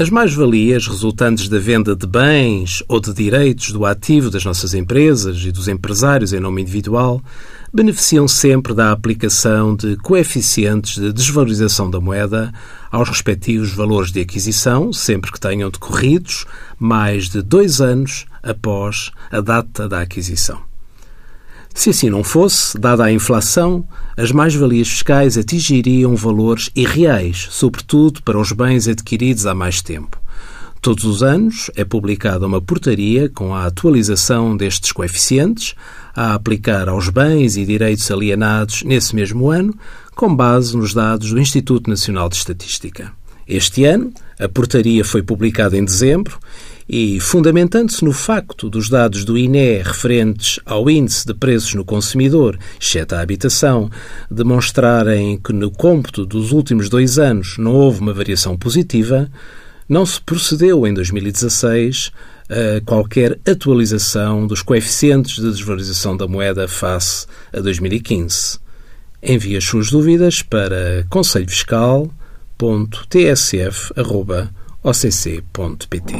As mais-valias resultantes da venda de bens ou de direitos do ativo das nossas empresas e dos empresários em nome individual beneficiam sempre da aplicação de coeficientes de desvalorização da moeda aos respectivos valores de aquisição, sempre que tenham decorridos mais de dois anos após a data da aquisição. Se assim não fosse, dada a inflação, as mais-valias fiscais atingiriam valores irreais, sobretudo para os bens adquiridos há mais tempo. Todos os anos é publicada uma portaria com a atualização destes coeficientes, a aplicar aos bens e direitos alienados nesse mesmo ano, com base nos dados do Instituto Nacional de Estatística. Este ano, a portaria foi publicada em dezembro e, fundamentando-se no facto dos dados do INE referentes ao índice de preços no consumidor, exceto a habitação, demonstrarem que no cômputo dos últimos dois anos não houve uma variação positiva, não se procedeu em 2016 a qualquer atualização dos coeficientes de desvalorização da moeda face a 2015. Envie as suas dúvidas para conselhofiscal.tsf.com occ.pt.